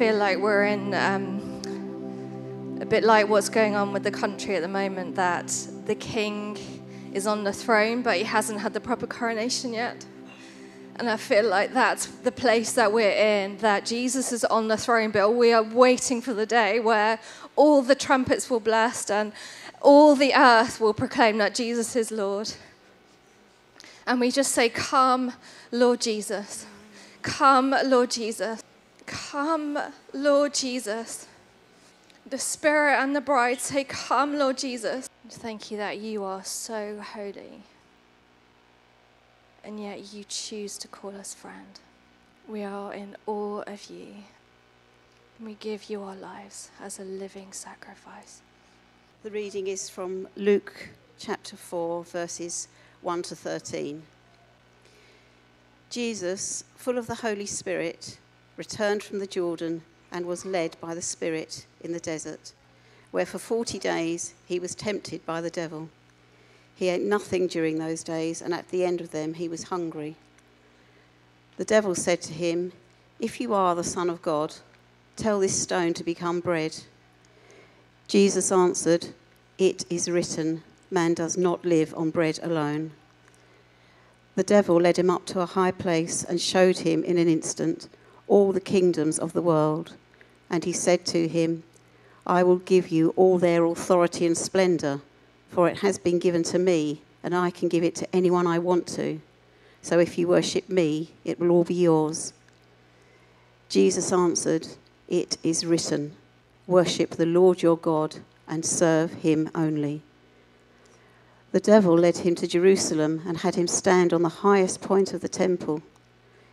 feel like we're in um, a bit like what's going on with the country at the moment that the king is on the throne, but he hasn't had the proper coronation yet. And I feel like that's the place that we're in, that Jesus is on the throne, but we are waiting for the day where all the trumpets will blast and all the earth will proclaim that Jesus is Lord. And we just say, Come, Lord Jesus. Come, Lord Jesus. Come, Lord Jesus. The Spirit and the bride say, Come, Lord Jesus. Thank you that you are so holy and yet you choose to call us friend. We are in awe of you. And We give you our lives as a living sacrifice. The reading is from Luke chapter 4, verses 1 to 13. Jesus, full of the Holy Spirit, returned from the Jordan and was led by the Spirit in the desert, where for 40 days he was tempted by the devil. He ate nothing during those days, and at the end of them he was hungry. The devil said to him, If you are the Son of God, tell this stone to become bread. Jesus answered, It is written, Man does not live on bread alone. The devil led him up to a high place and showed him in an instant all the kingdoms of the world. And he said to him, I will give you all their authority and splendor for it has been given to me, and I can give it to anyone I want to. So if you worship me, it will all be yours. Jesus answered, It is written, Worship the Lord your God and serve him only. The devil led him to Jerusalem and had him stand on the highest point of the temple.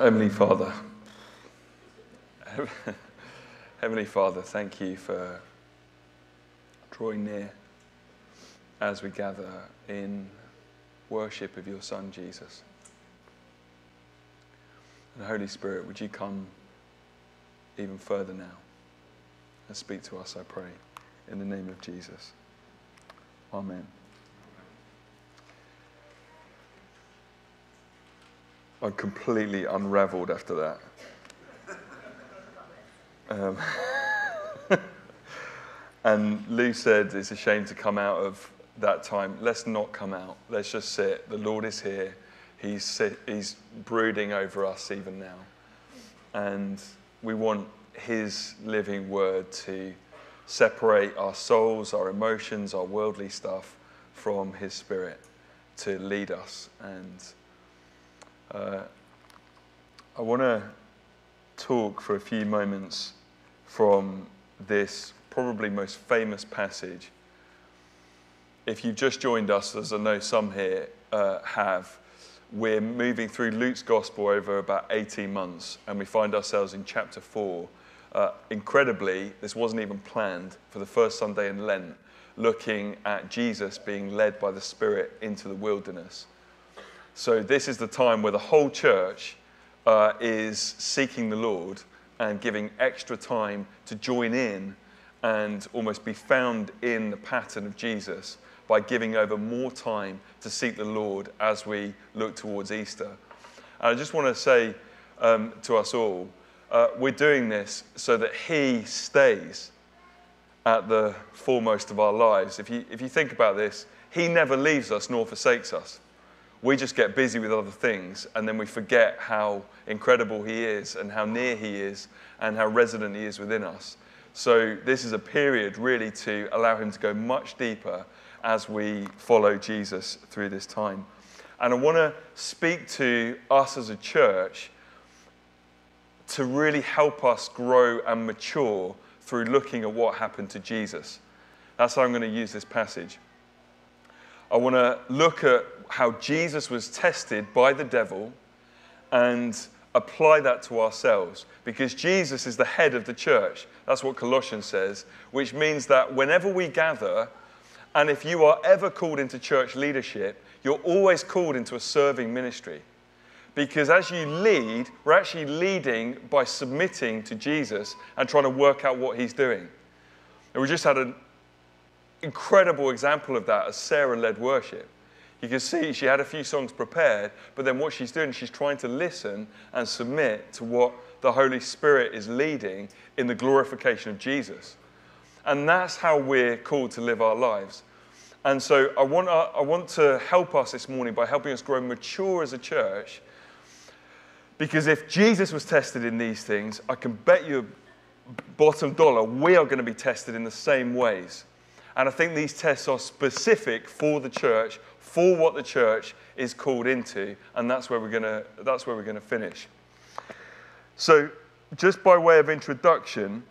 Heavenly Father, Heavenly Father, thank you for drawing near as we gather in worship of your Son, Jesus. And Holy Spirit, would you come even further now and speak to us, I pray, in the name of Jesus. Amen. I'm completely unraveled after that. Um, And Lou said it's a shame to come out of that time. Let's not come out. Let's just sit. The Lord is here. He's, sit, he's brooding over us even now. And we want His living word to separate our souls, our emotions, our worldly stuff from His Spirit to lead us. And uh, I want to talk for a few moments from this probably most famous passage. If you've just joined us, as I know some here uh, have, we're moving through Luke's gospel over about 18 months, and we find ourselves in chapter 4. Uh, incredibly, this wasn't even planned for the first Sunday in Lent, looking at Jesus being led by the Spirit into the wilderness. So, this is the time where the whole church uh, is seeking the Lord and giving extra time to join in and almost be found in the pattern of Jesus by giving over more time to seek the Lord as we look towards Easter. And I just want to say um, to us all, uh, we're doing this so that He stays at the foremost of our lives. If you, if you think about this, He never leaves us nor forsakes us. We just get busy with other things and then we forget how incredible He is and how near He is and how resident He is within us. So, this is a period really to allow him to go much deeper as we follow Jesus through this time. And I want to speak to us as a church to really help us grow and mature through looking at what happened to Jesus. That's how I'm going to use this passage. I want to look at how Jesus was tested by the devil and apply that to ourselves because Jesus is the head of the church. That's what Colossians says, which means that whenever we gather, and if you are ever called into church leadership, you're always called into a serving ministry. Because as you lead, we're actually leading by submitting to Jesus and trying to work out what he's doing. And we just had an incredible example of that as Sarah led worship. You can see she had a few songs prepared, but then what she's doing, she's trying to listen and submit to what the Holy Spirit is leading in the glorification of Jesus. And that's how we're called to live our lives. And so I want, uh, I want to help us this morning by helping us grow mature as a church. Because if Jesus was tested in these things, I can bet you bottom dollar, we are going to be tested in the same ways. And I think these tests are specific for the church, for what the church is called into, and that's where we're going to, that's where we're to finish. So, just by way of introduction,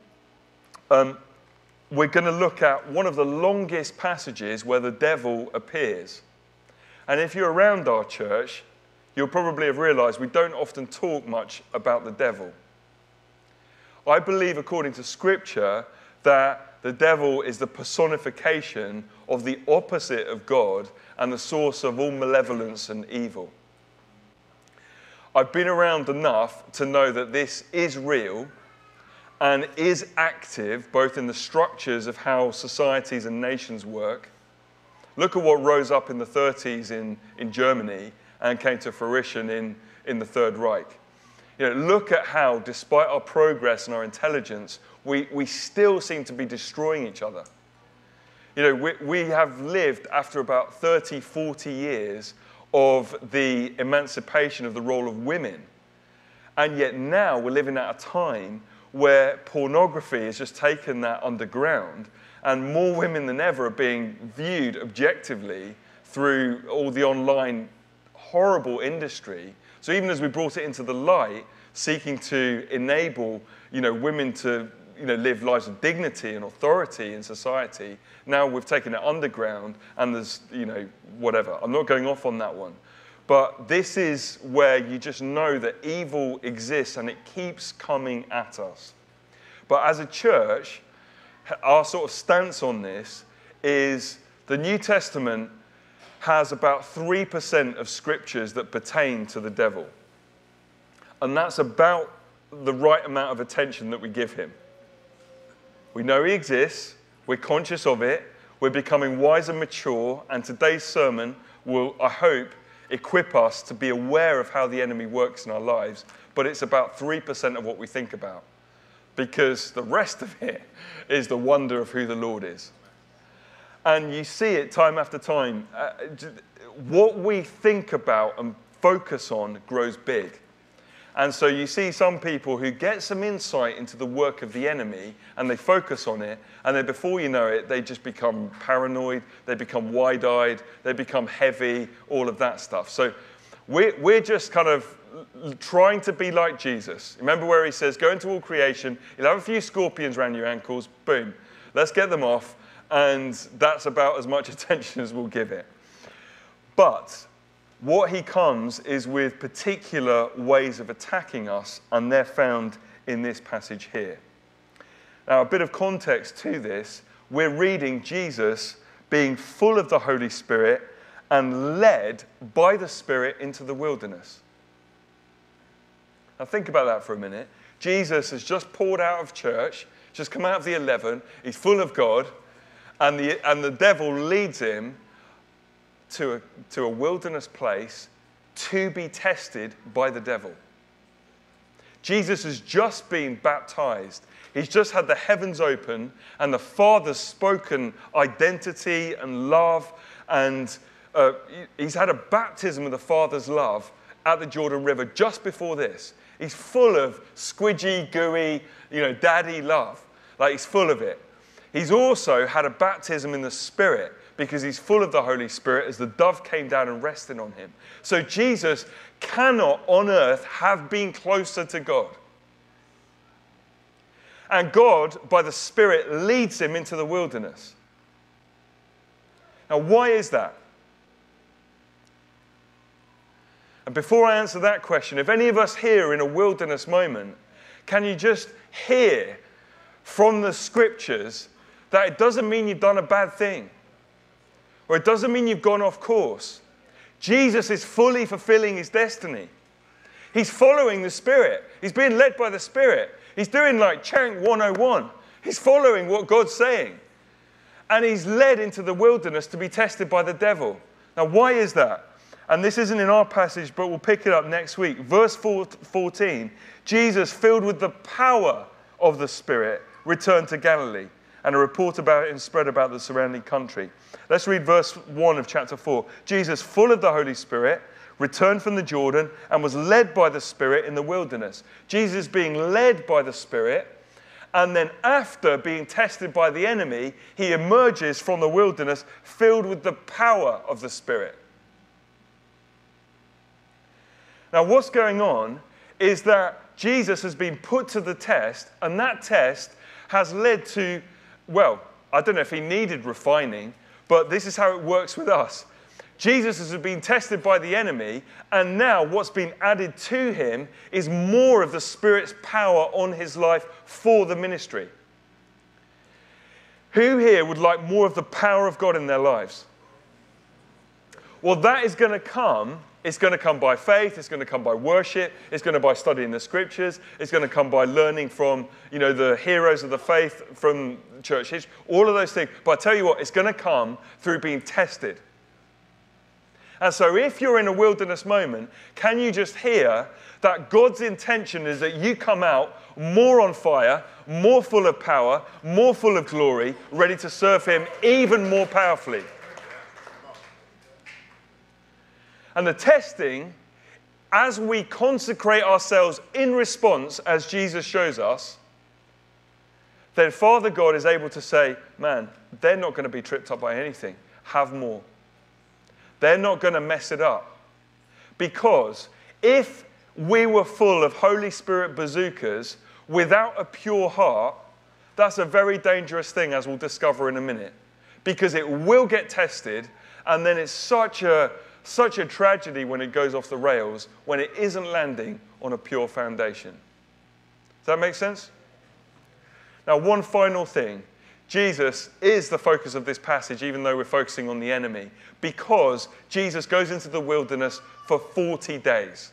um, we're going to look at one of the longest passages where the devil appears. And if you're around our church, you'll probably have realized we don't often talk much about the devil. I believe, according to Scripture, that the devil is the personification of the opposite of God and the source of all malevolence and evil. I've been around enough to know that this is real and is active both in the structures of how societies and nations work. Look at what rose up in the 30s in, in Germany and came to fruition in, in the Third Reich. You know, look at how, despite our progress and our intelligence, we, we still seem to be destroying each other. You know, we, we have lived after about 30, 40 years of the emancipation of the role of women. And yet now we're living at a time where pornography has just taken that underground, and more women than ever are being viewed objectively through all the online horrible industry. So even as we brought it into the light, seeking to enable you know, women to you know, live lives of dignity and authority in society, now we've taken it underground and there's, you know, whatever. I'm not going off on that one. But this is where you just know that evil exists and it keeps coming at us. But as a church, our sort of stance on this is the New Testament has about 3% of scriptures that pertain to the devil. And that's about the right amount of attention that we give him. We know he exists, we're conscious of it, we're becoming wise and mature, and today's sermon will, I hope, equip us to be aware of how the enemy works in our lives, but it's about 3% of what we think about. Because the rest of it is the wonder of who the Lord is. And you see it time after time. Uh, what we think about and focus on grows big. And so you see some people who get some insight into the work of the enemy and they focus on it, and then before you know it, they just become paranoid, they become wide eyed, they become heavy, all of that stuff. So we're, we're just kind of trying to be like Jesus. Remember where he says, Go into all creation, you'll have a few scorpions around your ankles, boom, let's get them off, and that's about as much attention as we'll give it. But what he comes is with particular ways of attacking us, and they're found in this passage here. Now, a bit of context to this we're reading Jesus being full of the Holy Spirit and led by the Spirit into the wilderness. Now, think about that for a minute. Jesus has just poured out of church, just come out of the 11, he's full of God, and the, and the devil leads him to a, to a wilderness place to be tested by the devil. Jesus has just been baptized. He's just had the heavens open and the Father's spoken identity and love. And uh, he's had a baptism of the Father's love at the Jordan River just before this. He's full of squidgy, gooey, you know, daddy love. Like he's full of it. He's also had a baptism in the Spirit because he's full of the Holy Spirit as the dove came down and rested on him. So Jesus cannot on earth have been closer to God. And God, by the Spirit, leads him into the wilderness. Now, why is that? And before I answer that question, if any of us here in a wilderness moment, can you just hear from the scriptures that it doesn't mean you've done a bad thing? Or it doesn't mean you've gone off course. Jesus is fully fulfilling his destiny. He's following the Spirit. He's being led by the Spirit. He's doing like Chant 101. He's following what God's saying. And he's led into the wilderness to be tested by the devil. Now, why is that? And this isn't in our passage, but we'll pick it up next week. Verse 14 Jesus, filled with the power of the Spirit, returned to Galilee, and a report about it spread about the surrounding country. Let's read verse 1 of chapter 4. Jesus, full of the Holy Spirit, returned from the Jordan and was led by the Spirit in the wilderness. Jesus being led by the Spirit, and then after being tested by the enemy, he emerges from the wilderness filled with the power of the Spirit. Now, what's going on is that Jesus has been put to the test, and that test has led to, well, I don't know if he needed refining, but this is how it works with us. Jesus has been tested by the enemy, and now what's been added to him is more of the Spirit's power on his life for the ministry. Who here would like more of the power of God in their lives? Well, that is going to come. It's going to come by faith. It's going to come by worship. It's going to by studying the scriptures. It's going to come by learning from, you know, the heroes of the faith from church history. All of those things. But I tell you what, it's going to come through being tested. And so, if you're in a wilderness moment, can you just hear that God's intention is that you come out more on fire, more full of power, more full of glory, ready to serve Him even more powerfully? And the testing, as we consecrate ourselves in response, as Jesus shows us, then Father God is able to say, Man, they're not going to be tripped up by anything. Have more. They're not going to mess it up. Because if we were full of Holy Spirit bazookas without a pure heart, that's a very dangerous thing, as we'll discover in a minute. Because it will get tested, and then it's such a, such a tragedy when it goes off the rails when it isn't landing on a pure foundation. Does that make sense? Now, one final thing Jesus is the focus of this passage, even though we're focusing on the enemy, because Jesus goes into the wilderness for 40 days.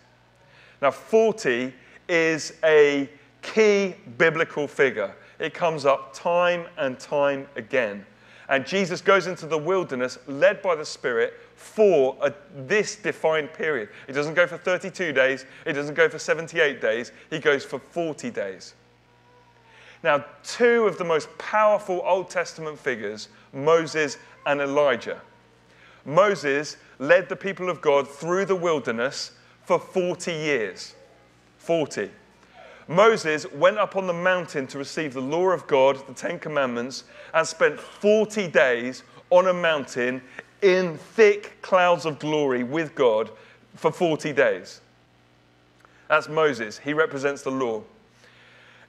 Now, 40 is a key biblical figure. It comes up time and time again. And Jesus goes into the wilderness led by the Spirit for a, this defined period. He doesn't go for 32 days, he doesn't go for 78 days, he goes for 40 days. Now, two of the most powerful Old Testament figures, Moses and Elijah. Moses led the people of God through the wilderness for 40 years. 40. Moses went up on the mountain to receive the law of God, the Ten Commandments, and spent 40 days on a mountain in thick clouds of glory with God for 40 days. That's Moses. He represents the law.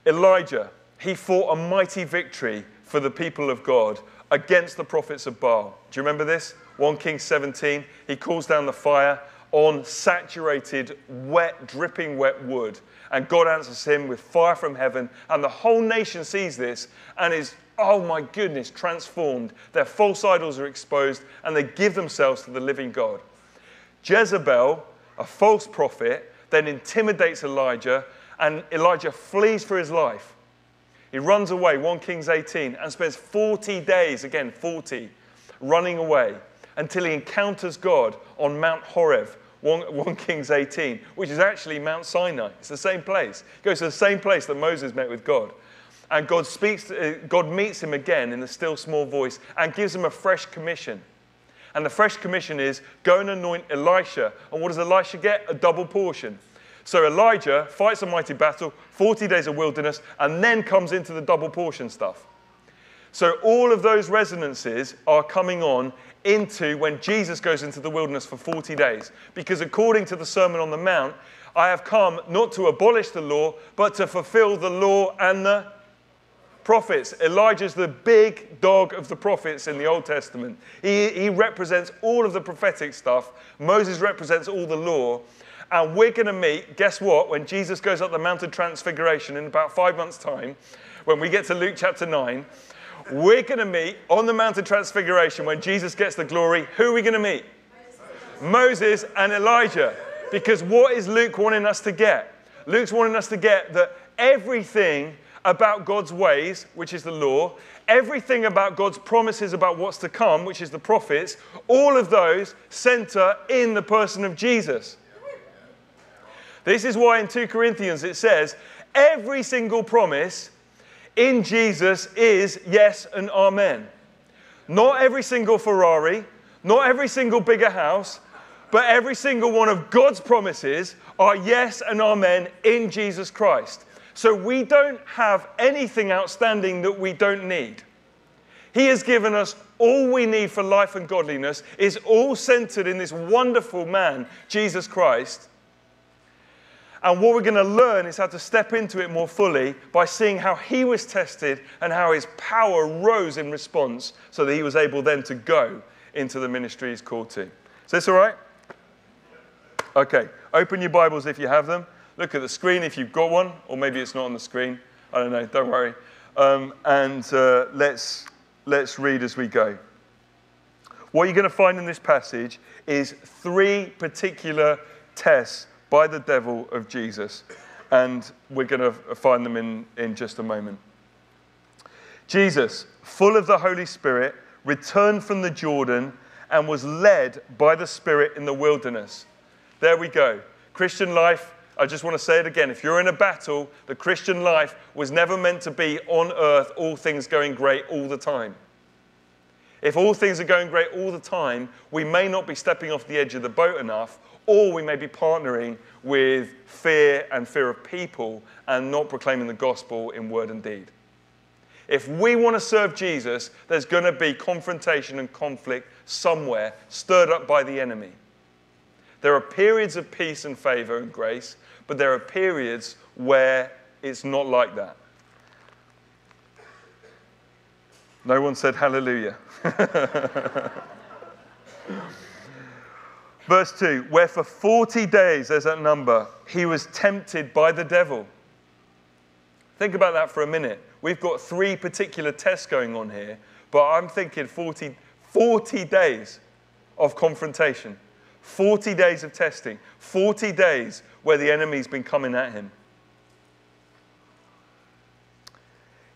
Elijah he fought a mighty victory for the people of God against the prophets of Baal. Do you remember this? 1 Kings 17. He calls down the fire on saturated, wet, dripping wet wood. And God answers him with fire from heaven. And the whole nation sees this and is, oh my goodness, transformed. Their false idols are exposed and they give themselves to the living God. Jezebel, a false prophet, then intimidates Elijah, and Elijah flees for his life. He runs away, 1 Kings 18, and spends 40 days, again, 40, running away until he encounters God on Mount Horeb, 1, 1, Kings 18, which is actually Mount Sinai. It's the same place. He goes to the same place that Moses met with God. And God speaks, uh, God meets him again in the still small voice and gives him a fresh commission. And the fresh commission is go and anoint Elisha. And what does Elisha get? A double portion. So Elijah fights a mighty battle, 40 days of wilderness, and then comes into the double portion stuff. So all of those resonances are coming on into when Jesus goes into the wilderness for 40 days. Because according to the Sermon on the Mount, I have come not to abolish the law, but to fulfill the law and the prophets. Elijah's the big dog of the prophets in the Old Testament. He, he represents all of the prophetic stuff. Moses represents all the law. And we're going to meet, guess what, when Jesus goes up the Mount of Transfiguration in about five months' time, when we get to Luke chapter 9, we're going to meet on the Mount of Transfiguration when Jesus gets the glory. Who are we going to meet? Moses and Elijah. Because what is Luke wanting us to get? Luke's wanting us to get that everything about God's ways, which is the law, everything about God's promises about what's to come, which is the prophets, all of those center in the person of Jesus. This is why in 2 Corinthians it says, every single promise in Jesus is yes and amen. Not every single Ferrari, not every single bigger house, but every single one of God's promises are yes and amen in Jesus Christ. So we don't have anything outstanding that we don't need. He has given us all we need for life and godliness, is all centered in this wonderful man, Jesus Christ. And what we're going to learn is how to step into it more fully by seeing how he was tested and how his power rose in response so that he was able then to go into the ministry he's called to. Is this all right? Okay, open your Bibles if you have them. Look at the screen if you've got one, or maybe it's not on the screen. I don't know, don't worry. Um, and uh, let's, let's read as we go. What you're going to find in this passage is three particular tests by the devil of Jesus. And we're going to find them in, in just a moment. Jesus, full of the Holy Spirit, returned from the Jordan and was led by the Spirit in the wilderness. There we go. Christian life, I just want to say it again. If you're in a battle, the Christian life was never meant to be on earth, all things going great all the time. If all things are going great all the time, we may not be stepping off the edge of the boat enough, or we may be partnering with fear and fear of people and not proclaiming the gospel in word and deed. If we want to serve Jesus, there's going to be confrontation and conflict somewhere stirred up by the enemy. There are periods of peace and favor and grace, but there are periods where it's not like that. No one said hallelujah. Verse 2 Where for 40 days, there's that number, he was tempted by the devil. Think about that for a minute. We've got three particular tests going on here, but I'm thinking 40, 40 days of confrontation, 40 days of testing, 40 days where the enemy's been coming at him.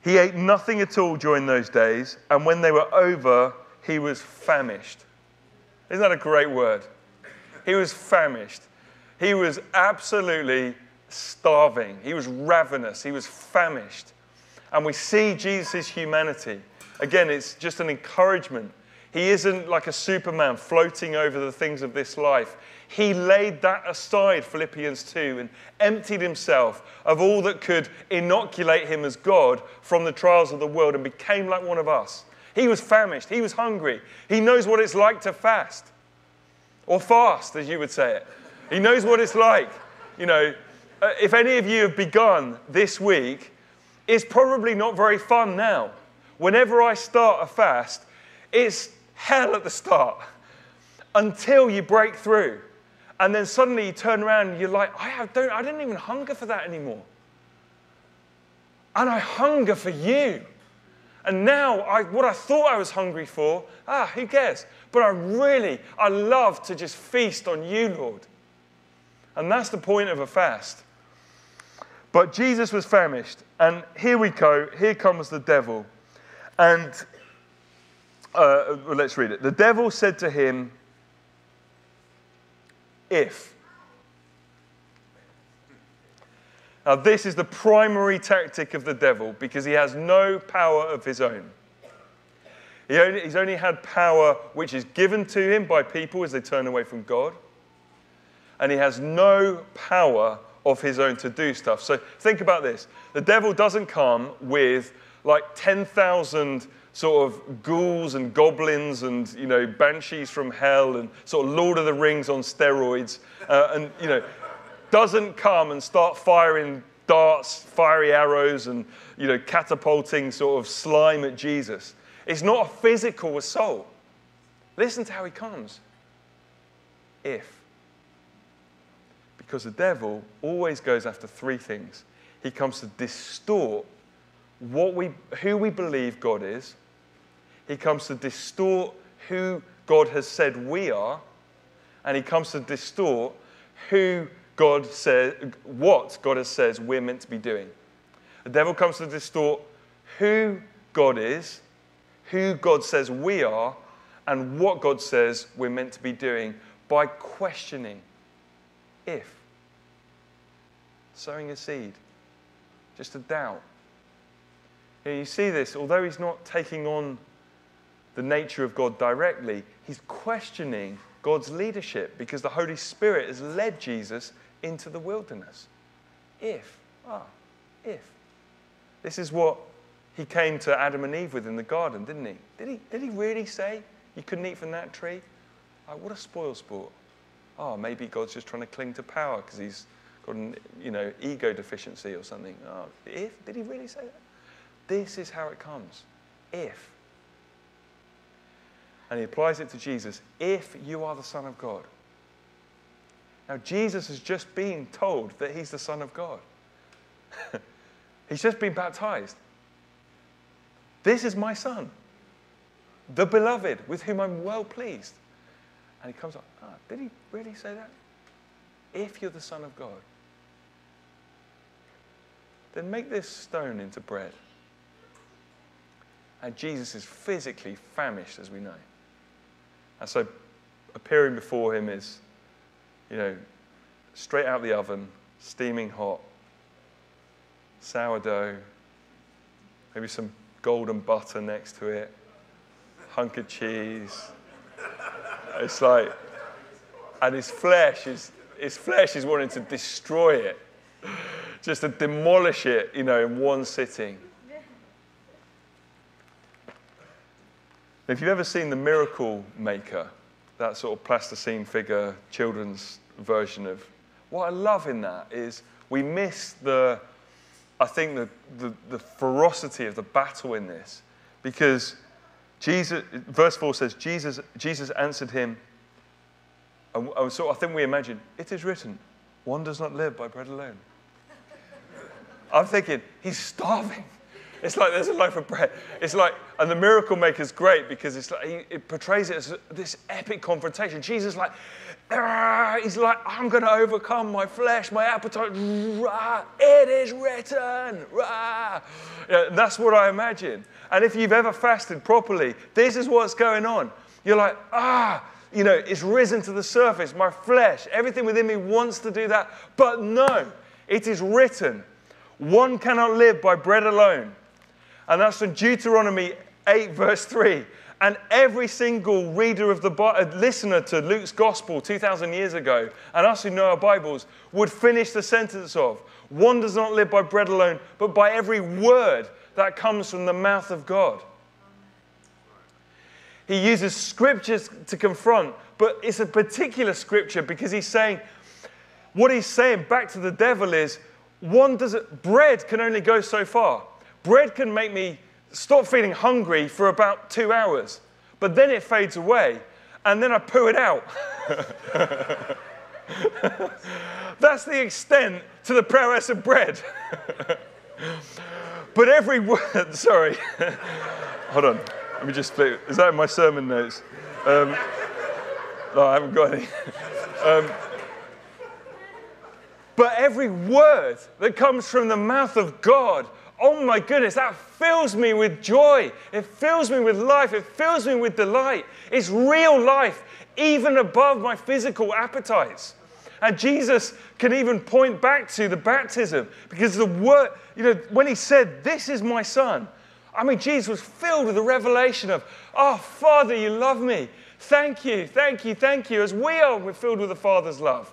He ate nothing at all during those days, and when they were over, he was famished. Isn't that a great word? He was famished. He was absolutely starving. He was ravenous. He was famished. And we see Jesus' humanity. Again, it's just an encouragement. He isn't like a Superman floating over the things of this life. He laid that aside, Philippians 2, and emptied himself of all that could inoculate him as God from the trials of the world and became like one of us. He was famished. He was hungry. He knows what it's like to fast or fast, as you would say it. He knows what it's like. You know, uh, if any of you have begun this week, it's probably not very fun now. Whenever I start a fast, it's hell at the start until you break through. And then suddenly you turn around and you're like, I, don't, I didn't even hunger for that anymore. And I hunger for you. And now, I, what I thought I was hungry for, ah, who cares? But I really, I love to just feast on you, Lord. And that's the point of a fast. But Jesus was famished. And here we go. Here comes the devil. And uh, well, let's read it. The devil said to him, If. Now, this is the primary tactic of the devil because he has no power of his own. He only, he's only had power which is given to him by people as they turn away from God. And he has no power of his own to do stuff. So think about this the devil doesn't come with like 10,000 sort of ghouls and goblins and you know banshees from hell and sort of Lord of the Rings on steroids, uh, and you know doesn't come and start firing darts, fiery arrows, and you know catapulting sort of slime at Jesus. It's not a physical assault. Listen to how he comes. If. Because the devil always goes after three things. He comes to distort what we, who we believe God is. He comes to distort who God has said we are. And he comes to distort who God says, what God has says we're meant to be doing. The devil comes to distort who God is, who God says we are, and what God says we're meant to be doing by questioning if. Sowing a seed, just a doubt. You, you see this, although he's not taking on the nature of God directly, he's questioning God's leadership because the Holy Spirit has led Jesus into the wilderness. If, ah, if. This is what he came to Adam and Eve with in the garden, didn't he? Did he, did he really say you couldn't eat from that tree? Oh, what a spoil sport. Oh, maybe God's just trying to cling to power because he's got an you know, ego deficiency or something. Oh, if? Did he really say that? This is how it comes. If. And he applies it to Jesus. If you are the Son of God. Now, Jesus has just been told that he's the Son of God. he's just been baptized. This is my Son, the beloved, with whom I'm well pleased. And he comes up, ah, did he really say that? If you're the Son of God, then make this stone into bread. And Jesus is physically famished, as we know. And so appearing before him is, you know, straight out of the oven, steaming hot, sourdough, maybe some golden butter next to it, hunk of cheese. It's like, and his flesh is, his flesh is wanting to destroy it, just to demolish it, you know, in one sitting. If you've ever seen The Miracle Maker, that sort of plasticine figure, children's version of, what I love in that is we miss the, I think, the, the, the ferocity of the battle in this. Because Jesus, verse 4 says, Jesus, Jesus answered him, and so I think we imagine, it is written, one does not live by bread alone. I'm thinking, he's starving. It's like there's a loaf of bread. It's like, and the miracle maker's great because it's like, he, it portrays it as this epic confrontation. Jesus like, he's like, I'm going to overcome my flesh, my appetite. Rah, it is written. Rah. Yeah, that's what I imagine. And if you've ever fasted properly, this is what's going on. You're like, ah, you know, it's risen to the surface. My flesh, everything within me wants to do that. But no, it is written. One cannot live by bread alone and that's from Deuteronomy 8, verse 3. And every single reader of the uh, listener to Luke's gospel 2,000 years ago, and us who know our Bibles, would finish the sentence of One does not live by bread alone, but by every word that comes from the mouth of God. He uses scriptures to confront, but it's a particular scripture because he's saying, what he's saying back to the devil is, one does it, bread can only go so far. Bread can make me stop feeling hungry for about two hours, but then it fades away, and then I poo it out. That's the extent to the prowess of bread. but every word, sorry. Hold on, let me just flip. Is that in my sermon notes? Um, no, I haven't got any. Um, but every word that comes from the mouth of God oh my goodness, that fills me with joy. It fills me with life. It fills me with delight. It's real life, even above my physical appetites. And Jesus can even point back to the baptism because the word, you know, when he said, This is my son, I mean, Jesus was filled with the revelation of, Oh, Father, you love me. Thank you, thank you, thank you. As we are, we're filled with the Father's love.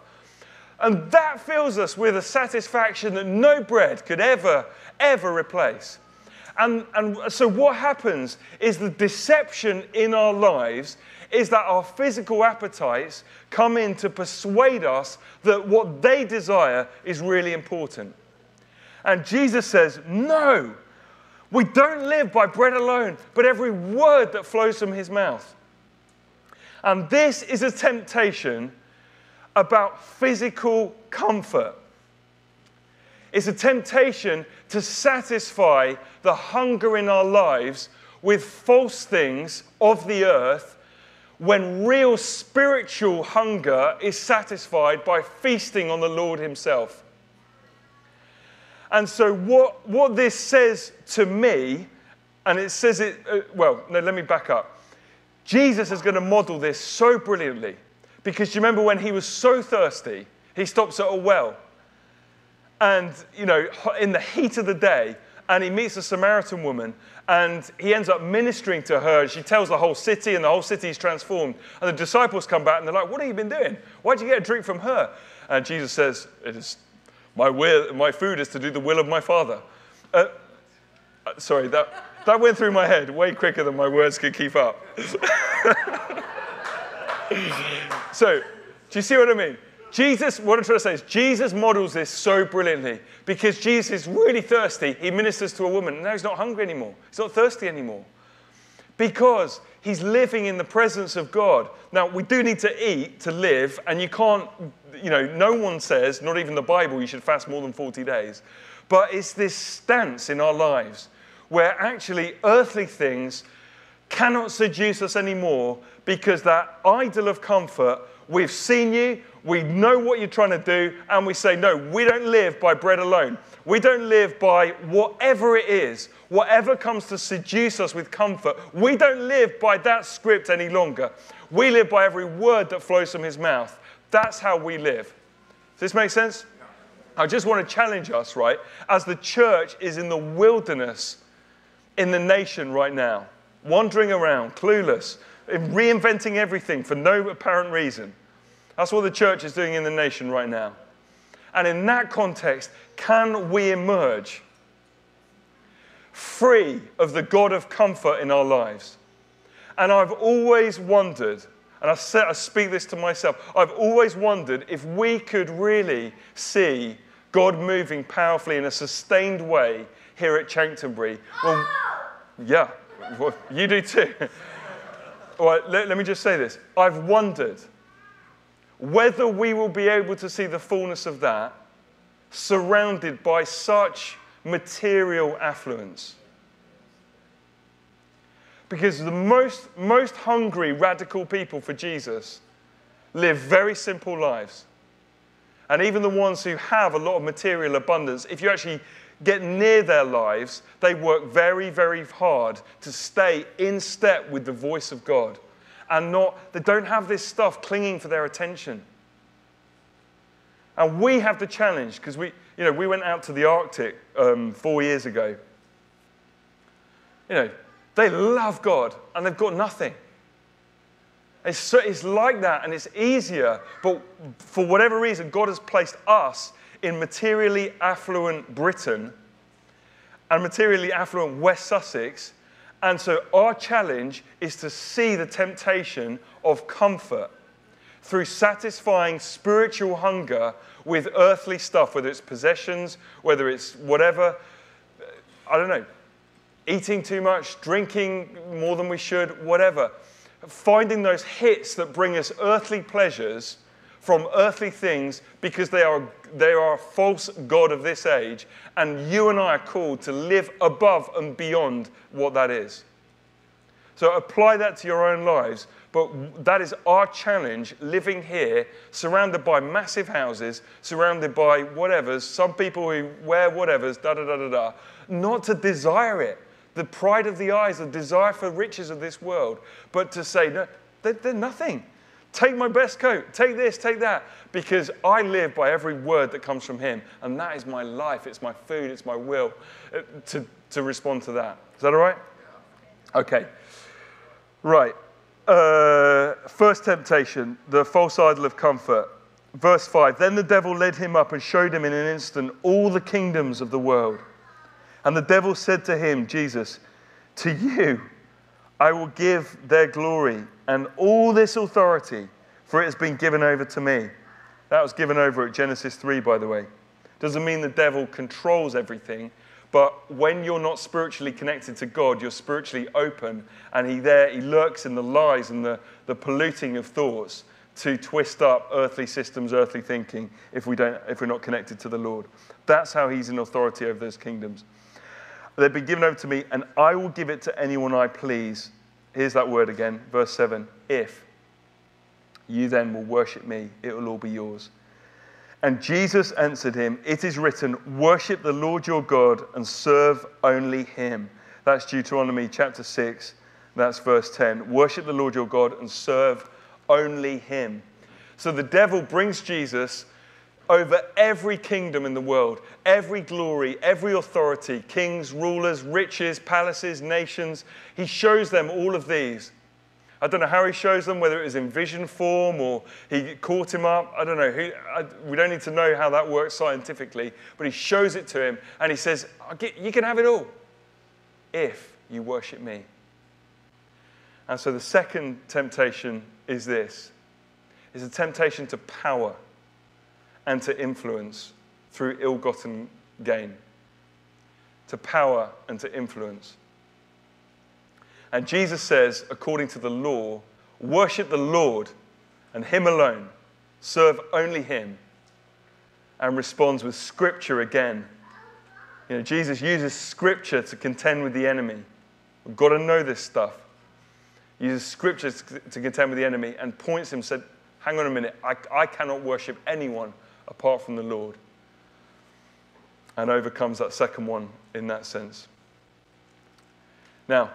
And that fills us with a satisfaction that no bread could ever, ever replace. And, and so, what happens is the deception in our lives is that our physical appetites come in to persuade us that what they desire is really important. And Jesus says, No, we don't live by bread alone, but every word that flows from his mouth. And this is a temptation about physical comfort. It's a temptation to satisfy the hunger in our lives with false things of the earth when real spiritual hunger is satisfied by feasting on the Lord Himself. And so, what, what this says to me, and it says it, uh, well, no, let me back up. Jesus is going to model this so brilliantly because you remember when he was so thirsty, he stops at a well. And, you know, in the heat of the day, and he meets a Samaritan woman, and he ends up ministering to her. She tells the whole city, and the whole city is transformed. And the disciples come back, and they're like, What have you been doing? Why'd you get a drink from her? And Jesus says, It is my, will, my food is to do the will of my Father. Uh, uh, sorry, that, that went through my head way quicker than my words could keep up. so, do you see what I mean? Jesus, what I'm trying to say is, Jesus models this so brilliantly because Jesus is really thirsty. He ministers to a woman, now he's not hungry anymore. He's not thirsty anymore because he's living in the presence of God. Now, we do need to eat to live, and you can't, you know, no one says, not even the Bible, you should fast more than 40 days. But it's this stance in our lives where actually earthly things cannot seduce us anymore because that idol of comfort, we've seen you, we know what you're trying to do, and we say, no, we don't live by bread alone. We don't live by whatever it is, whatever comes to seduce us with comfort. We don't live by that script any longer. We live by every word that flows from his mouth. That's how we live. Does this make sense? I just want to challenge us, right? As the church is in the wilderness in the nation right now, wandering around, clueless, reinventing everything for no apparent reason. That's what the church is doing in the nation right now. And in that context, can we emerge free of the God of comfort in our lives? And I've always wondered, and I, say, I speak this to myself, I've always wondered if we could really see God moving powerfully in a sustained way here at Chanctonbury. Well, yeah, well, you do too. All right, let, let me just say this. I've wondered whether we will be able to see the fullness of that surrounded by such material affluence. Because the most, most hungry, radical people for Jesus live very simple lives. And even the ones who have a lot of material abundance, if you actually get near their lives, they work very, very hard to stay in step with the voice of God and not, they don't have this stuff clinging for their attention. And we have the challenge because we, you know, we went out to the Arctic um, four years ago. You know, they love God and they've got nothing. It's, so, it's like that and it's easier, but for whatever reason, God has placed us in materially affluent Britain and materially affluent West Sussex and so our challenge is to see the temptation of comfort through satisfying spiritual hunger with earthly stuff, whether it's possessions, whether it's whatever. I don't know. Eating too much, drinking more than we should, whatever. Finding those hits that bring us earthly pleasures from earthly things because they are, they are a false God of this age. And you and I are called to live above and beyond what that is. So apply that to your own lives. But that is our challenge living here, surrounded by massive houses, surrounded by whatevers, some people who wear whatevers, da da da da da. Not to desire it, the pride of the eyes, the desire for riches of this world, but to say, no, they're, they're nothing. Take my best coat, take this, take that, because I live by every word that comes from Him, and that is my life, it's my food, it's my will uh, to, to respond to that. Is that all right? Okay. Right. Uh, first temptation, the false idol of comfort. Verse 5 Then the devil led him up and showed him in an instant all the kingdoms of the world. And the devil said to him, Jesus, To you I will give their glory and all this authority, for it has been given over to me. That was given over at Genesis 3, by the way. Doesn't mean the devil controls everything, but when you're not spiritually connected to God, you're spiritually open, and he there he lurks in the lies and the, the polluting of thoughts to twist up earthly systems, earthly thinking, if, we don't, if we're not connected to the Lord. That's how he's in authority over those kingdoms. They've been given over to me, and I will give it to anyone I please. Here's that word again, verse 7 if you then will worship me, it will all be yours. And Jesus answered him, It is written, Worship the Lord your God and serve only him. That's Deuteronomy chapter 6, that's verse 10. Worship the Lord your God and serve only him. So the devil brings Jesus over every kingdom in the world, every glory, every authority, kings, rulers, riches, palaces, nations. He shows them all of these. I don't know how he shows them, whether it was in vision form or he caught him up. I don't know. I, we don't need to know how that works scientifically, but he shows it to him and he says, You can have it all if you worship me. And so the second temptation is this it's a temptation to power and to influence through ill gotten gain. To power and to influence. And Jesus says, according to the law, worship the Lord and Him alone, serve only Him, and responds with Scripture again. You know, Jesus uses Scripture to contend with the enemy. We've got to know this stuff. He uses Scripture to contend with the enemy and points him, said, Hang on a minute, I, I cannot worship anyone apart from the Lord. And overcomes that second one in that sense. Now,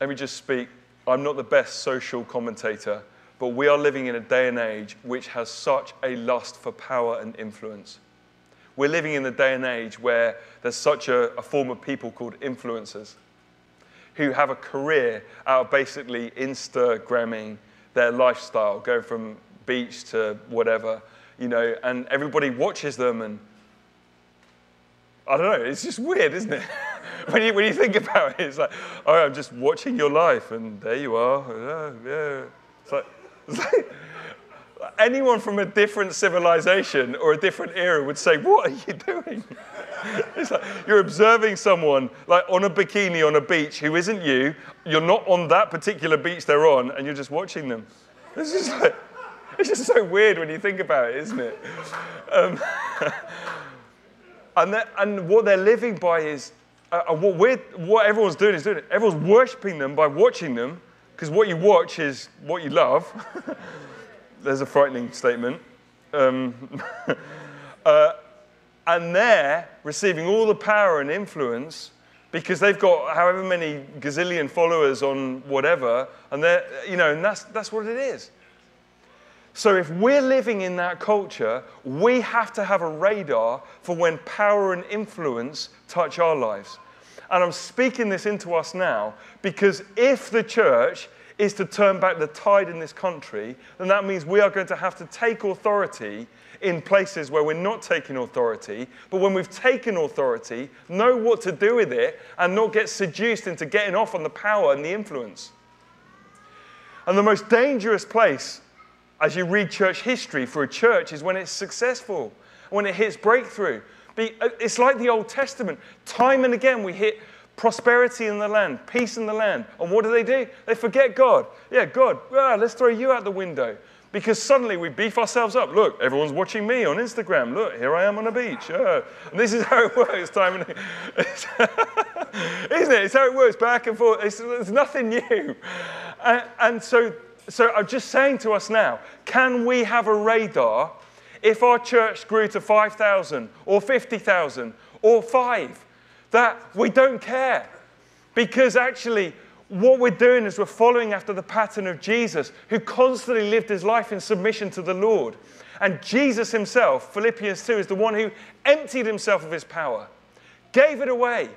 let me just speak. I'm not the best social commentator, but we are living in a day and age which has such a lust for power and influence. We're living in a day and age where there's such a, a form of people called influencers who have a career out of basically Instagramming their lifestyle, going from beach to whatever, you know, and everybody watches them and I don't know, it's just weird, isn't it? when, you, when you think about it, it's like, oh, I'm just watching your life, and there you are. Yeah. It's like, it's like anyone from a different civilization or a different era would say, What are you doing? it's like you're observing someone like on a bikini on a beach who isn't you. You're not on that particular beach they're on, and you're just watching them. It's just like, it's just so weird when you think about it, isn't it? Um, and, and what they're living by is uh, uh, what, what everyone's doing is doing it. Everyone's worshipping them by watching them, because what you watch is what you love. There's a frightening statement. Um, uh, and they're receiving all the power and influence because they've got however many gazillion followers on whatever, and they're, you know, and that's, that's what it is. So, if we're living in that culture, we have to have a radar for when power and influence touch our lives. And I'm speaking this into us now because if the church is to turn back the tide in this country, then that means we are going to have to take authority in places where we're not taking authority. But when we've taken authority, know what to do with it and not get seduced into getting off on the power and the influence. And the most dangerous place as you read church history for a church is when it's successful, when it hits breakthrough. Uh, it's like the Old Testament. Time and again, we hit prosperity in the land, peace in the land. And what do they do? They forget God. Yeah, God, ah, let's throw you out the window. Because suddenly we beef ourselves up. Look, everyone's watching me on Instagram. Look, here I am on a beach. Ah. And this is how it works. Time and again. isn't it? It's how it works back and forth. It's, it's nothing new. And, and so so I'm just saying to us now can we have a radar if our church grew to 5,000 or 50,000 or five? That we don't care. Because actually, what we're doing is we're following after the pattern of Jesus, who constantly lived his life in submission to the Lord. And Jesus himself, Philippians 2, is the one who emptied himself of his power, gave it away,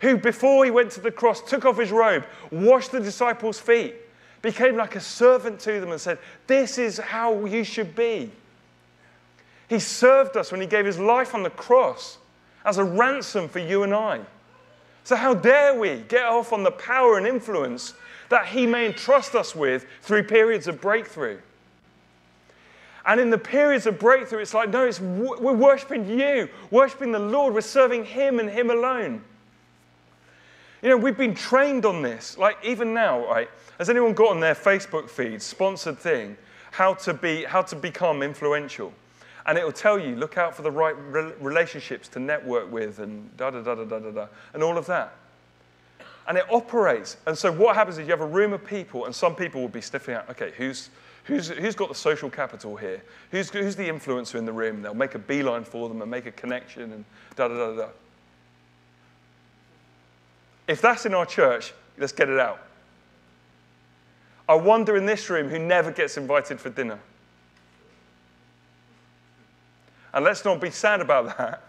who before he went to the cross took off his robe, washed the disciples' feet, became like a servant to them and said, This is how you should be. He served us when he gave his life on the cross as a ransom for you and I. So, how dare we get off on the power and influence that he may entrust us with through periods of breakthrough? And in the periods of breakthrough, it's like, no, it's, we're worshiping you, worshiping the Lord, we're serving him and him alone. You know, we've been trained on this. Like, even now, right? Has anyone got on their Facebook feed, sponsored thing, how to, be, how to become influential. And it will tell you, look out for the right re- relationships to network with and da da da da da da da, and all of that. And it operates. And so what happens is you have a room of people, and some people will be sniffing out, okay, who's, who's, who's got the social capital here? Who's, who's the influencer in the room? They'll make a beeline for them and make a connection and da da da da. If that's in our church, let's get it out. I wonder in this room who never gets invited for dinner. And let's not be sad about that.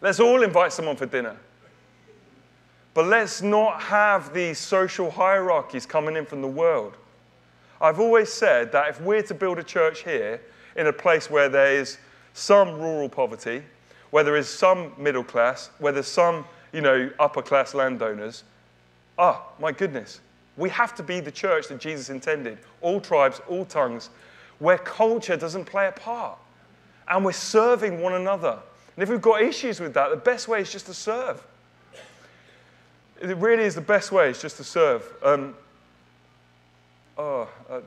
Let's all invite someone for dinner. But let's not have these social hierarchies coming in from the world. I've always said that if we're to build a church here in a place where there is some rural poverty, where there is some middle class, where there's some, you know, upper class landowners, ah, my goodness, we have to be the church that Jesus intended. All tribes, all tongues, where culture doesn't play a part. And we're serving one another. And if we've got issues with that, the best way is just to serve. It really is the best way, is just to serve. Um, oh, uh,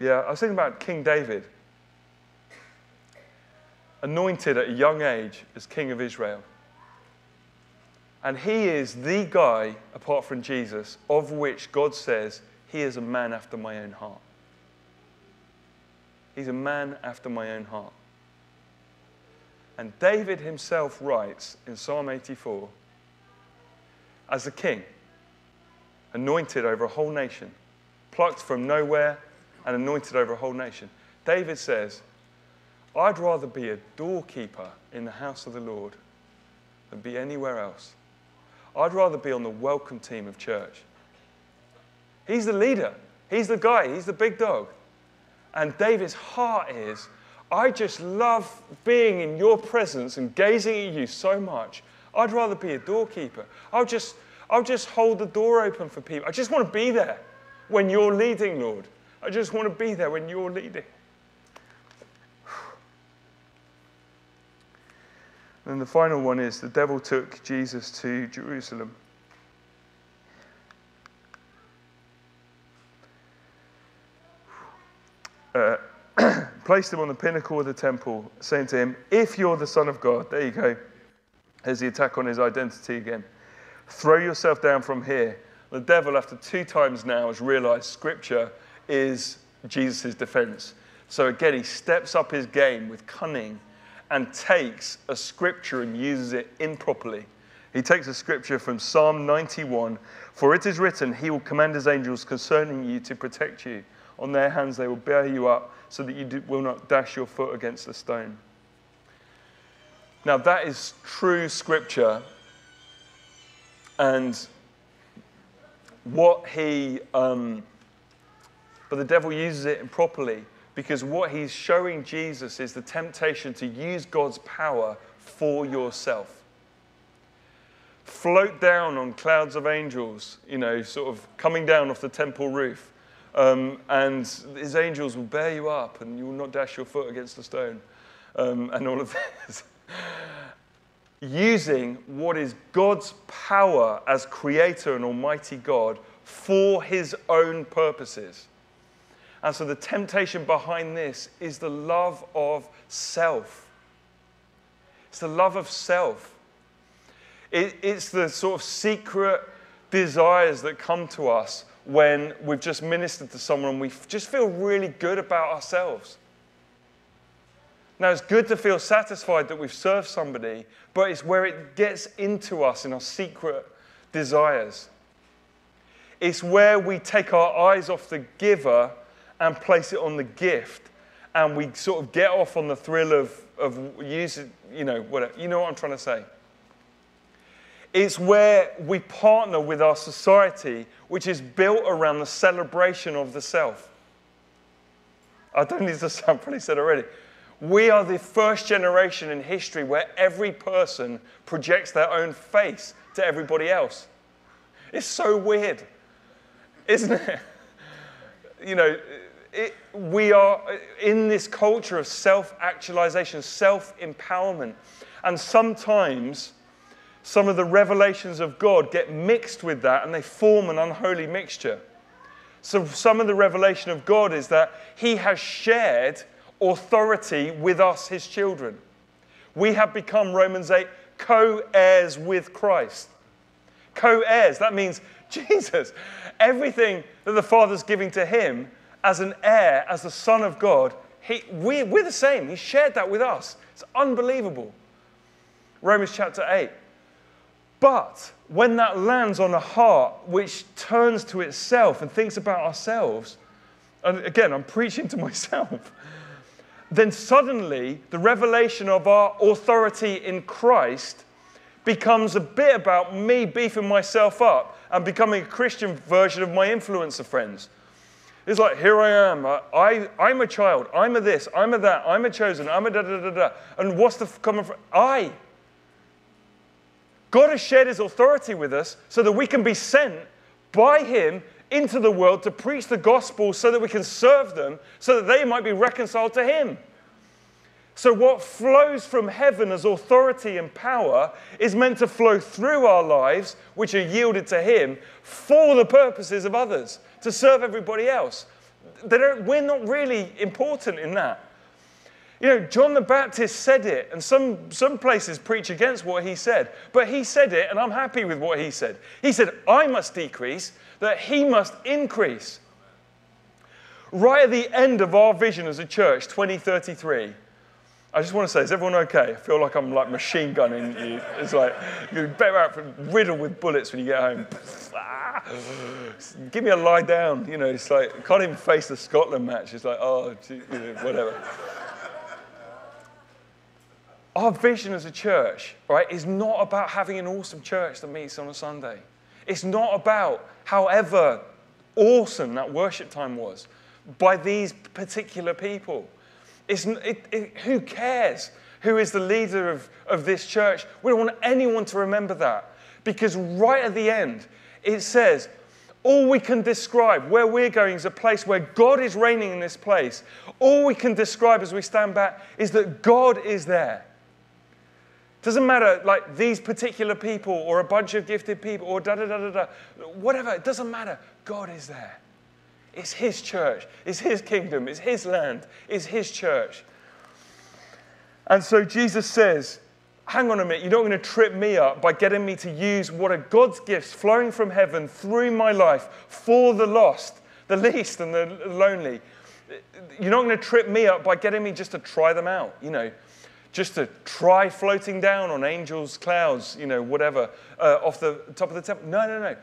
yeah, I was thinking about King David, anointed at a young age as king of Israel. And he is the guy, apart from Jesus, of which God says he is a man after my own heart. He's a man after my own heart. And David himself writes in Psalm 84 as a king, anointed over a whole nation, plucked from nowhere and anointed over a whole nation. David says, I'd rather be a doorkeeper in the house of the Lord than be anywhere else. I'd rather be on the welcome team of church. He's the leader, he's the guy, he's the big dog. And David's heart is, I just love being in your presence and gazing at you so much. I'd rather be a doorkeeper. I'll just, I'll just hold the door open for people. I just want to be there when you're leading, Lord. I just want to be there when you're leading. And the final one is the devil took Jesus to Jerusalem. Uh, placed him on the pinnacle of the temple, saying to him, If you're the Son of God, there you go. There's the attack on his identity again. Throw yourself down from here. The devil, after two times now, has realized Scripture is Jesus' defense. So again, he steps up his game with cunning and takes a scripture and uses it improperly. He takes a scripture from Psalm 91 For it is written, He will command His angels concerning you to protect you. On their hands they will bear you up so that you do, will not dash your foot against a stone. Now, that is true scripture. And what he, um, but the devil uses it improperly because what he's showing Jesus is the temptation to use God's power for yourself. Float down on clouds of angels, you know, sort of coming down off the temple roof. Um, and his angels will bear you up and you will not dash your foot against a stone. Um, and all of this. Using what is God's power as creator and almighty God for his own purposes. And so the temptation behind this is the love of self. It's the love of self. It, it's the sort of secret desires that come to us when we've just ministered to someone and we just feel really good about ourselves. Now, it's good to feel satisfied that we've served somebody, but it's where it gets into us in our secret desires. It's where we take our eyes off the giver and place it on the gift, and we sort of get off on the thrill of, of using, you know, whatever. You know what I'm trying to say? It's where we partner with our society, which is built around the celebration of the self. I don't need to sound probably said already. We are the first generation in history where every person projects their own face to everybody else. It's so weird, isn't it? You know, it, we are in this culture of self actualization, self empowerment. And sometimes some of the revelations of God get mixed with that and they form an unholy mixture. So, some of the revelation of God is that He has shared authority with us, His children. We have become, Romans 8, co heirs with Christ. Co heirs, that means Jesus, everything that the Father's giving to Him as an heir, as the Son of God, he, we, we're the same. He shared that with us. It's unbelievable. Romans chapter 8. But when that lands on a heart which turns to itself and thinks about ourselves, and again, I'm preaching to myself, then suddenly the revelation of our authority in Christ becomes a bit about me beefing myself up and becoming a Christian version of my influencer friends. It's like, here I am. I, I, am a child. I'm a this. I'm a that. I'm a chosen. I'm a da da da da. And what's the common? Fr- I. God has shared his authority with us so that we can be sent by him into the world to preach the gospel so that we can serve them so that they might be reconciled to him. So, what flows from heaven as authority and power is meant to flow through our lives, which are yielded to Him, for the purposes of others, to serve everybody else. we're not really important in that. You know, John the Baptist said it, and some, some places preach against what he said, but he said it, and I'm happy with what he said. He said, I must decrease, that he must increase. Right at the end of our vision as a church, 2033, I just want to say, is everyone okay? I feel like I'm like machine gunning you. It's like you're better out riddled with bullets when you get home. Give me a lie down. You know, it's like can't even face the Scotland match. It's like, oh, you know, whatever our vision as a church, right, is not about having an awesome church that meets on a Sunday. It's not about however awesome that worship time was by these particular people. It's, it, it, who cares who is the leader of, of this church? We don't want anyone to remember that because right at the end, it says, all we can describe where we're going is a place where God is reigning in this place. All we can describe as we stand back is that God is there. Doesn't matter, like these particular people or a bunch of gifted people or da da da da da, whatever, it doesn't matter. God is there. It's His church, it's His kingdom, it's His land, it's His church. And so Jesus says, Hang on a minute, you're not going to trip me up by getting me to use what are God's gifts flowing from heaven through my life for the lost, the least, and the lonely. You're not going to trip me up by getting me just to try them out, you know just to try floating down on angels' clouds, you know, whatever, uh, off the top of the temple. No, no, no.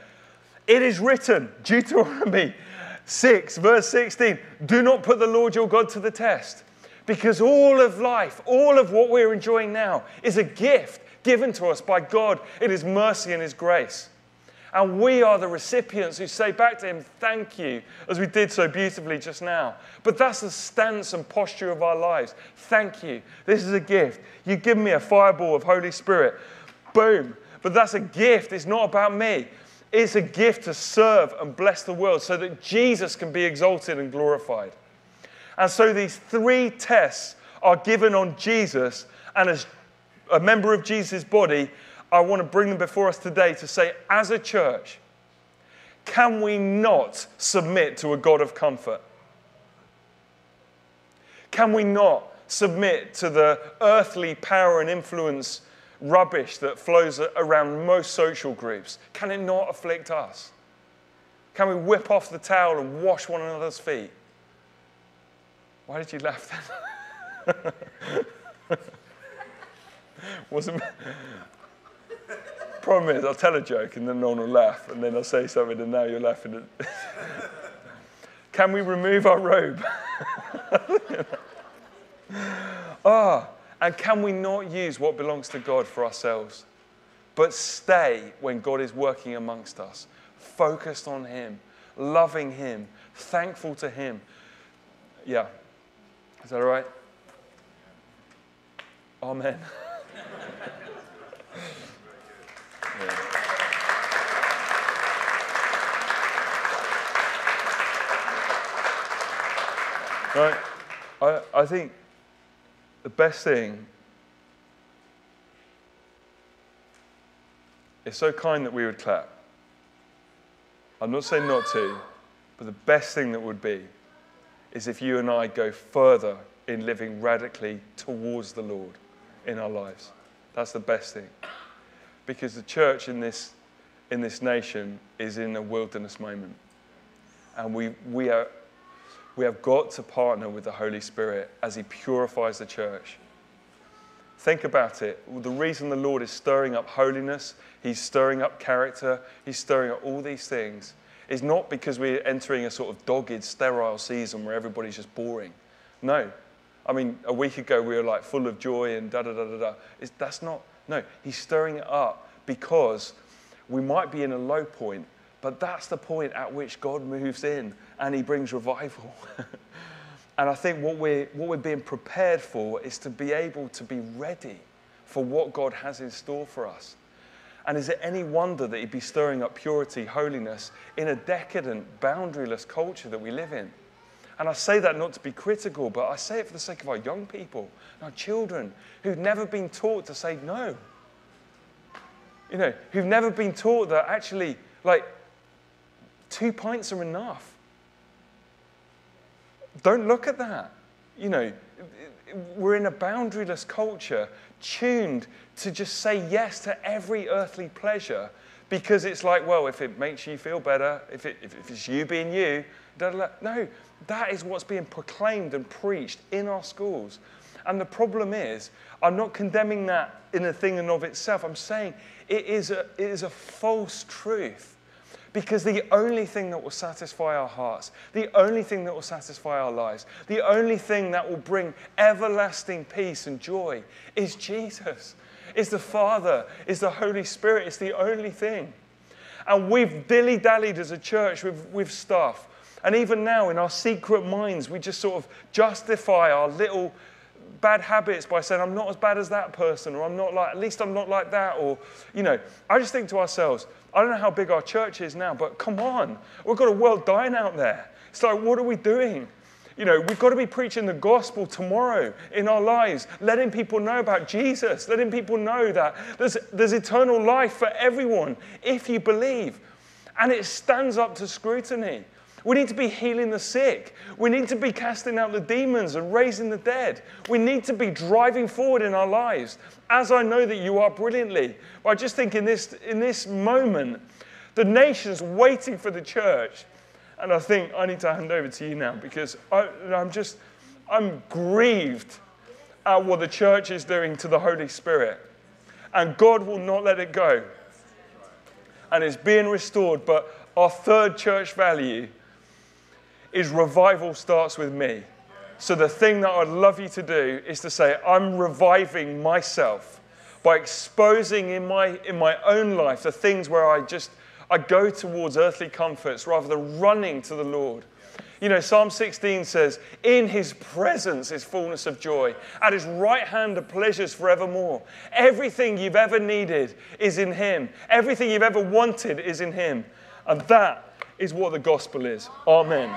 It is written, Deuteronomy 6, verse 16, do not put the Lord your God to the test. Because all of life, all of what we're enjoying now, is a gift given to us by God in His mercy and His grace. And we are the recipients who say back to him, Thank you, as we did so beautifully just now. But that's the stance and posture of our lives. Thank you. This is a gift. You give me a fireball of Holy Spirit. Boom. But that's a gift. It's not about me. It's a gift to serve and bless the world so that Jesus can be exalted and glorified. And so these three tests are given on Jesus, and as a member of Jesus' body, I want to bring them before us today to say, as a church, can we not submit to a God of comfort? Can we not submit to the earthly power and influence rubbish that flows around most social groups? Can it not afflict us? Can we whip off the towel and wash one another's feet? Why did you laugh then? Wasn't Problem is, I'll tell a joke and then no one will laugh, and then I'll say something and now you're laughing. At... Can we remove our robe? Ah, oh, and can we not use what belongs to God for ourselves, but stay when God is working amongst us, focused on Him, loving Him, thankful to Him? Yeah. Is that all right? Amen. Right? I, I think the best thing is so kind that we would clap. I'm not saying not to, But the best thing that would be is if you and I go further in living radically towards the Lord in our lives. That's the best thing. Because the church in this, in this nation is in a wilderness moment. And we, we, are, we have got to partner with the Holy Spirit as He purifies the church. Think about it. The reason the Lord is stirring up holiness, He's stirring up character, He's stirring up all these things, is not because we're entering a sort of dogged, sterile season where everybody's just boring. No. I mean, a week ago we were like full of joy and da da da da da. That's not, no. He's stirring it up because we might be in a low point, but that's the point at which God moves in and He brings revival. and I think what we're, what we're being prepared for is to be able to be ready for what God has in store for us. And is it any wonder that he'd be stirring up purity, holiness in a decadent, boundaryless culture that we live in? And I say that not to be critical, but I say it for the sake of our young people, our children, who've never been taught to say no. You know, who've never been taught that actually, like, two pints are enough. Don't look at that. You know, we're in a boundaryless culture tuned to just say yes to every earthly pleasure because it's like, well, if it makes you feel better, if, it, if, it's you being you, da, da, da. no, that is what's being proclaimed and preached in our schools. And the problem is, I'm not condemning that in a thing and of itself. I'm saying it is a, it is a false truth because the only thing that will satisfy our hearts, the only thing that will satisfy our lives, the only thing that will bring everlasting peace and joy is Jesus, is the Father, is the Holy Spirit. It's the only thing. And we've dilly dallied as a church with, with stuff. And even now, in our secret minds, we just sort of justify our little bad habits by saying, I'm not as bad as that person, or I'm not like, at least I'm not like that, or, you know, I just think to ourselves, I don't know how big our church is now, but come on, we've got a world dying out there. It's like, what are we doing? You know, we've got to be preaching the gospel tomorrow in our lives, letting people know about Jesus, letting people know that there's, there's eternal life for everyone if you believe. And it stands up to scrutiny. We need to be healing the sick. We need to be casting out the demons and raising the dead. We need to be driving forward in our lives, as I know that you are brilliantly. But I just think in this, in this moment, the nation's waiting for the church. And I think I need to hand over to you now because I, I'm just, I'm grieved at what the church is doing to the Holy Spirit. And God will not let it go. And it's being restored. But our third church value is revival starts with me. So the thing that I'd love you to do is to say, I'm reviving myself by exposing in my, in my own life the things where I just, I go towards earthly comforts rather than running to the Lord. You know, Psalm 16 says, In his presence is fullness of joy. At his right hand are pleasures forevermore. Everything you've ever needed is in him. Everything you've ever wanted is in him. And that is what the gospel is. Amen.